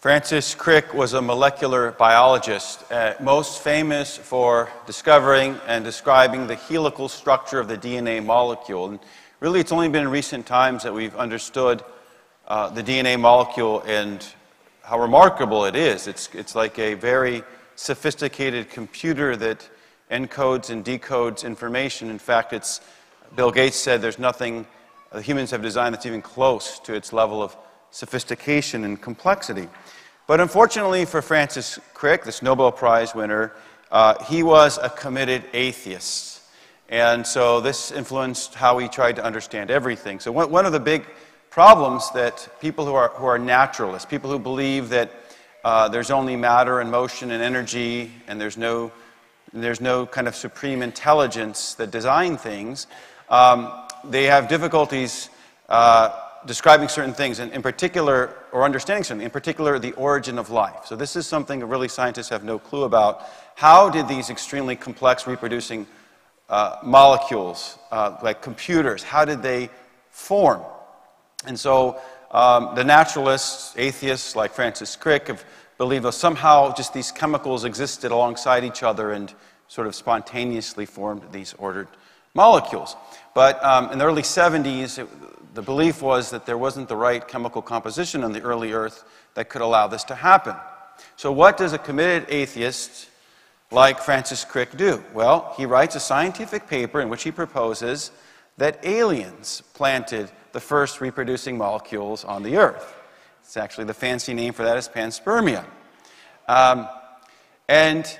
Francis Crick was a molecular biologist, uh, most famous for discovering and describing the helical structure of the DNA molecule. And really, it's only been in recent times that we've understood uh, the DNA molecule and how remarkable it is. It's, it's like a very sophisticated computer that encodes and decodes information. In fact, it's, Bill Gates said there's nothing uh, humans have designed that's even close to its level of sophistication and complexity. But unfortunately for Francis Crick, this Nobel Prize winner, uh, he was a committed atheist. And so this influenced how he tried to understand everything. So, one, one of the big problems that people who are, who are naturalists, people who believe that uh, there's only matter and motion and energy, and there's no, there's no kind of supreme intelligence that design things, um, they have difficulties. Uh, describing certain things, and in particular, or understanding something, in particular, the origin of life. So, this is something that really scientists have no clue about. How did these extremely complex reproducing uh, molecules, uh, like computers, how did they form? And so, um, the naturalists, atheists like Francis Crick, have believed that somehow just these chemicals existed alongside each other and sort of spontaneously formed these ordered molecules. But um, in the early 70s, it, the belief was that there wasn't the right chemical composition on the early Earth that could allow this to happen. So, what does a committed atheist like Francis Crick do? Well, he writes a scientific paper in which he proposes that aliens planted the first reproducing molecules on the Earth. It's actually the fancy name for that is panspermia. Um, and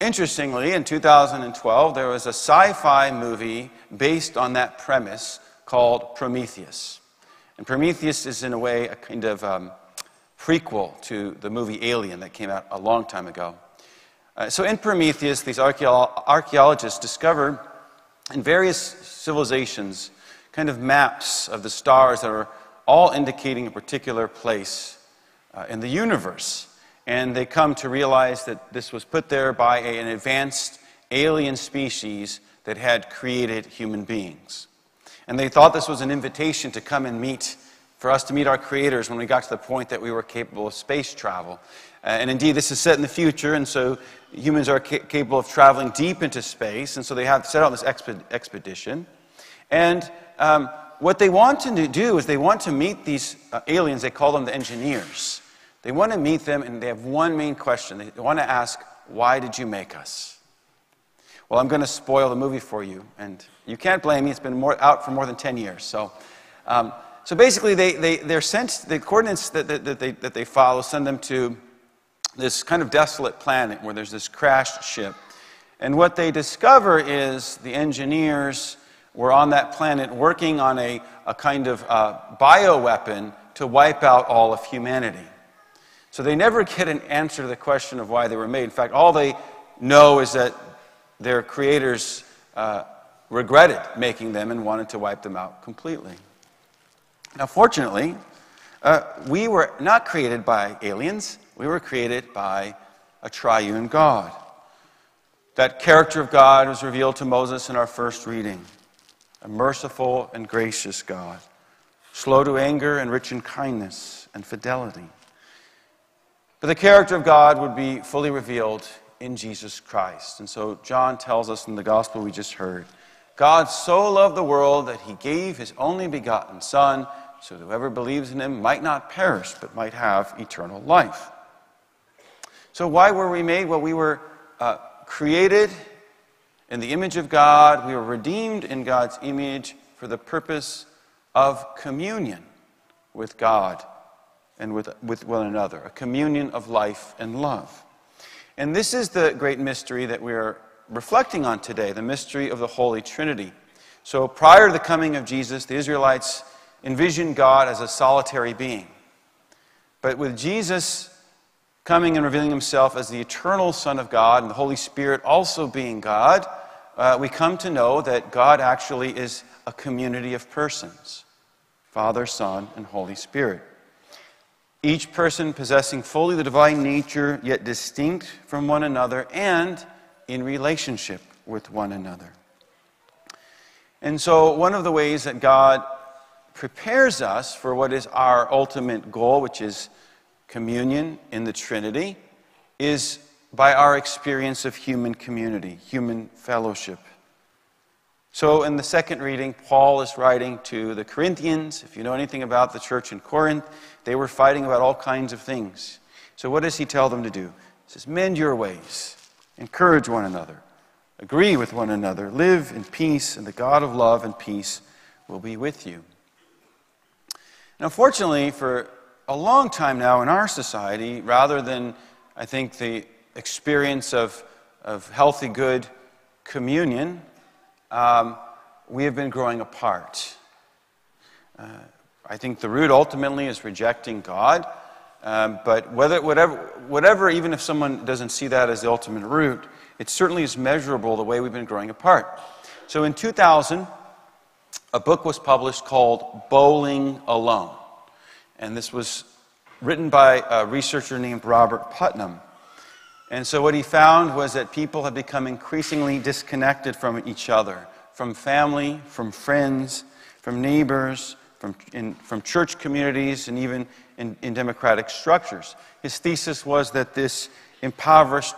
interestingly, in 2012, there was a sci fi movie based on that premise called Prometheus. And Prometheus is, in a way, a kind of um, prequel to the movie Alien that came out a long time ago. Uh, so, in Prometheus, these archaeologists discover in various civilizations kind of maps of the stars that are all indicating a particular place uh, in the universe. And they come to realize that this was put there by a, an advanced alien species that had created human beings. And they thought this was an invitation to come and meet, for us to meet our creators when we got to the point that we were capable of space travel. Uh, and indeed, this is set in the future, and so humans are ca- capable of traveling deep into space, and so they have set out this exp- expedition. And um, what they want to do is they want to meet these uh, aliens, they call them the engineers. They want to meet them, and they have one main question. They want to ask, Why did you make us? Well, I'm going to spoil the movie for you, and you can't blame me. It's been more, out for more than 10 years. So, um, so basically, they, they, they're sent, the coordinates that, that, that, they, that they follow send them to this kind of desolate planet where there's this crashed ship. And what they discover is the engineers were on that planet working on a, a kind of uh, bioweapon to wipe out all of humanity. So they never get an answer to the question of why they were made. In fact, all they know is that their creators uh, regretted making them and wanted to wipe them out completely. Now, fortunately, uh, we were not created by aliens, we were created by a triune God. That character of God was revealed to Moses in our first reading a merciful and gracious God, slow to anger and rich in kindness and fidelity. But the character of God would be fully revealed in Jesus Christ. And so John tells us in the gospel we just heard God so loved the world that he gave his only begotten Son, so that whoever believes in him might not perish, but might have eternal life. So, why were we made? Well, we were uh, created in the image of God, we were redeemed in God's image for the purpose of communion with God and with, with one another, a communion of life and love. And this is the great mystery that we are reflecting on today the mystery of the Holy Trinity. So, prior to the coming of Jesus, the Israelites envisioned God as a solitary being. But with Jesus coming and revealing himself as the eternal Son of God and the Holy Spirit also being God, uh, we come to know that God actually is a community of persons Father, Son, and Holy Spirit each person possessing fully the divine nature, yet distinct from one another and in relationship with one another. And so, one of the ways that God prepares us for what is our ultimate goal, which is communion in the Trinity is by our experience of human community, human fellowship. So, in the second reading, Paul is writing to the Corinthians. If you know anything about the church in Corinth, they were fighting about all kinds of things. So, what does he tell them to do? He says, Mend your ways, encourage one another, agree with one another, live in peace, and the God of love and peace will be with you. And unfortunately, for a long time now in our society, rather than, I think, the experience of, of healthy, good communion, um, we have been growing apart. Uh, I think the root ultimately is rejecting God. Um, but whether, whatever, whatever, even if someone doesn't see that as the ultimate root, it certainly is measurable the way we've been growing apart. So in 2000, a book was published called Bowling Alone. And this was written by a researcher named Robert Putnam. And so what he found was that people had become increasingly disconnected from each other, from family, from friends, from neighbors, from, in, from church communities, and even in, in democratic structures. His thesis was that this impoverished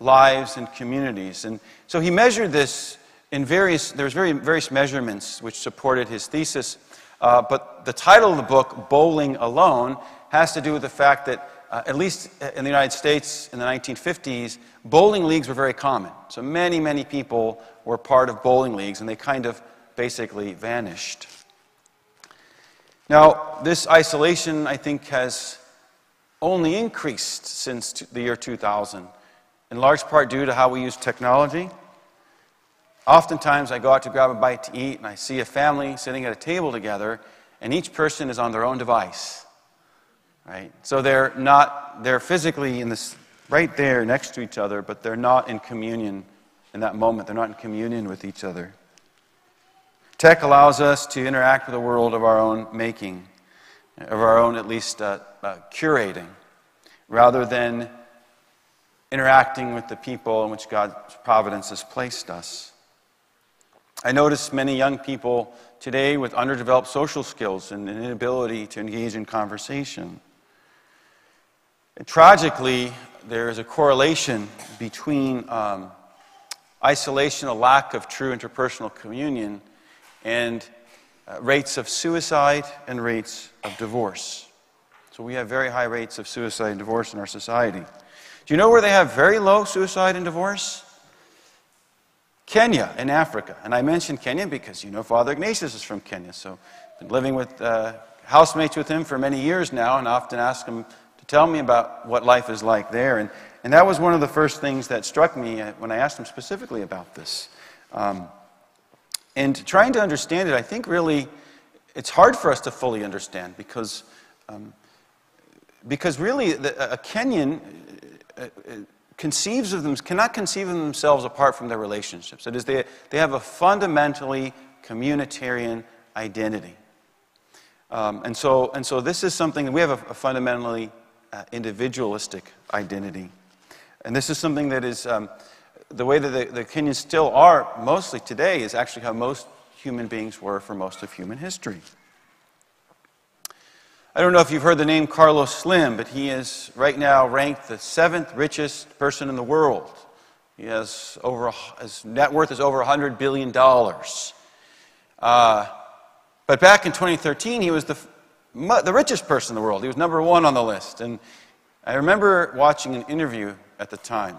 lives and communities. And so he measured this in various, there's very, various measurements which supported his thesis. Uh, but the title of the book, Bowling Alone, has to do with the fact that uh, at least in the United States in the 1950s, bowling leagues were very common. So many, many people were part of bowling leagues, and they kind of basically vanished. Now, this isolation, I think, has only increased since the year 2000, in large part due to how we use technology. Oftentimes, I go out to grab a bite to eat, and I see a family sitting at a table together, and each person is on their own device right? So they're not, they're physically in this, right there next to each other, but they're not in communion in that moment. They're not in communion with each other. Tech allows us to interact with a world of our own making, of our own, at least, uh, uh, curating, rather than interacting with the people in which God's providence has placed us. I notice many young people today with underdeveloped social skills and an inability to engage in conversation. And tragically, there is a correlation between um, isolation, a lack of true interpersonal communion, and uh, rates of suicide and rates of divorce. So we have very high rates of suicide and divorce in our society. Do you know where they have very low suicide and divorce? Kenya in Africa. And I mentioned Kenya because you know Father Ignatius is from Kenya. So I've been living with uh, housemates with him for many years now and often ask him to tell me about what life is like there. And, and that was one of the first things that struck me uh, when I asked him specifically about this. Um, and trying to understand it, I think really it's hard for us to fully understand because, um, because really the, a Kenyan uh, uh, conceives of them, cannot conceive of themselves apart from their relationships. That is, they, they have a fundamentally communitarian identity. Um, and, so, and so this is something that we have a, a fundamentally uh, individualistic identity. And this is something that is um, the way that the, the Kenyans still are mostly today is actually how most human beings were for most of human history. I don't know if you've heard the name Carlos Slim, but he is right now ranked the seventh richest person in the world. He has over, his net worth is over $100 billion. Uh, but back in 2013, he was the the richest person in the world. He was number one on the list. And I remember watching an interview at the time.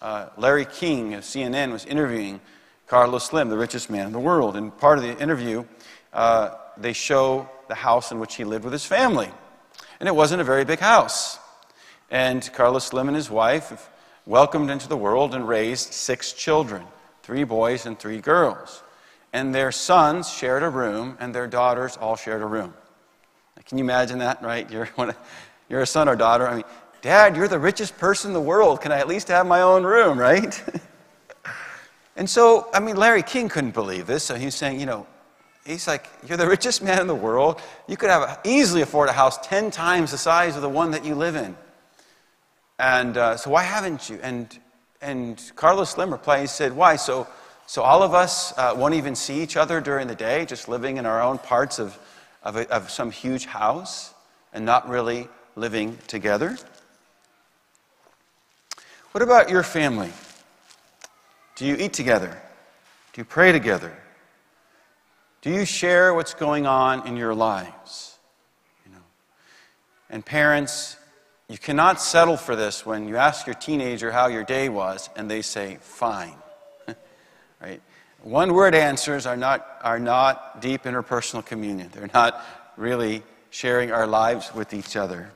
Uh, Larry King of CNN was interviewing Carlos Slim, the richest man in the world. And part of the interview, uh, they show the house in which he lived with his family. And it wasn't a very big house. And Carlos Slim and his wife welcomed into the world and raised six children three boys and three girls. And their sons shared a room, and their daughters all shared a room. Can you imagine that, right? You're, you're a son or daughter. I mean, Dad, you're the richest person in the world. Can I at least have my own room, right? and so, I mean, Larry King couldn't believe this. So he's saying, you know, he's like, You're the richest man in the world. You could have easily afford a house 10 times the size of the one that you live in. And uh, so, why haven't you? And, and Carlos Slim replied, He said, Why? So, so all of us uh, won't even see each other during the day, just living in our own parts of of, a, of some huge house and not really living together. What about your family? Do you eat together? Do you pray together? Do you share what's going on in your lives? You know? And parents, you cannot settle for this when you ask your teenager how your day was and they say, fine. right? One word answers are not, are not deep interpersonal communion. They're not really sharing our lives with each other.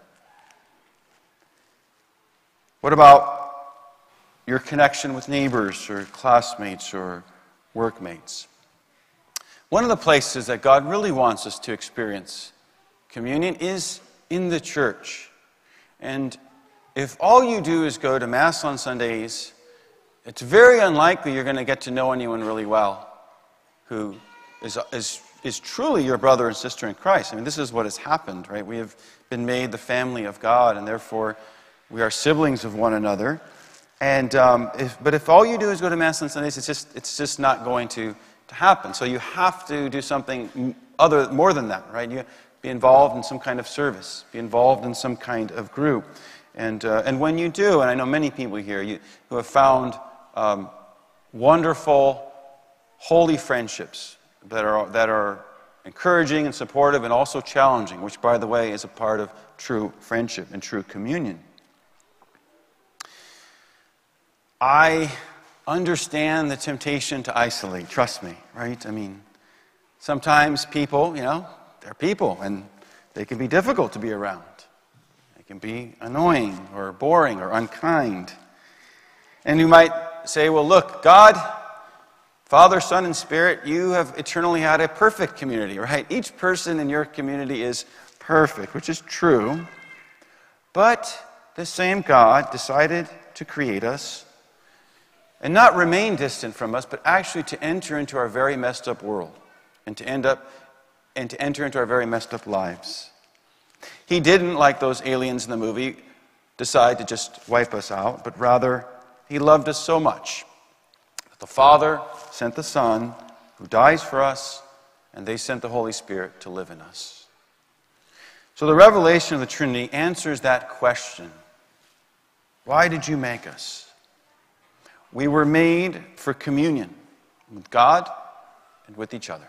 What about your connection with neighbors or classmates or workmates. One of the places that God really wants us to experience communion is in the church. And if all you do is go to Mass on Sundays, it's very unlikely you're going to get to know anyone really well who is, is, is truly your brother and sister in Christ. I mean, this is what has happened, right? We have been made the family of God, and therefore we are siblings of one another. And, um, if, but if all you do is go to Mass on Sundays, it's just, it's just not going to, to happen. So you have to do something other, more than that, right? You be involved in some kind of service, be involved in some kind of group. And, uh, and when you do, and I know many people here you, who have found um, wonderful, holy friendships that are, that are encouraging and supportive and also challenging, which, by the way, is a part of true friendship and true communion. I understand the temptation to isolate, trust me, right? I mean, sometimes people, you know, they're people and they can be difficult to be around. They can be annoying or boring or unkind. And you might say, well, look, God, Father, Son, and Spirit, you have eternally had a perfect community, right? Each person in your community is perfect, which is true. But the same God decided to create us and not remain distant from us, but actually to enter into our very messed up world and to end up and to enter into our very messed up lives. He didn't, like those aliens in the movie, decide to just wipe us out, but rather he loved us so much that the Father sent the Son who dies for us, and they sent the Holy Spirit to live in us. So the revelation of the Trinity answers that question Why did you make us? We were made for communion with God and with each other.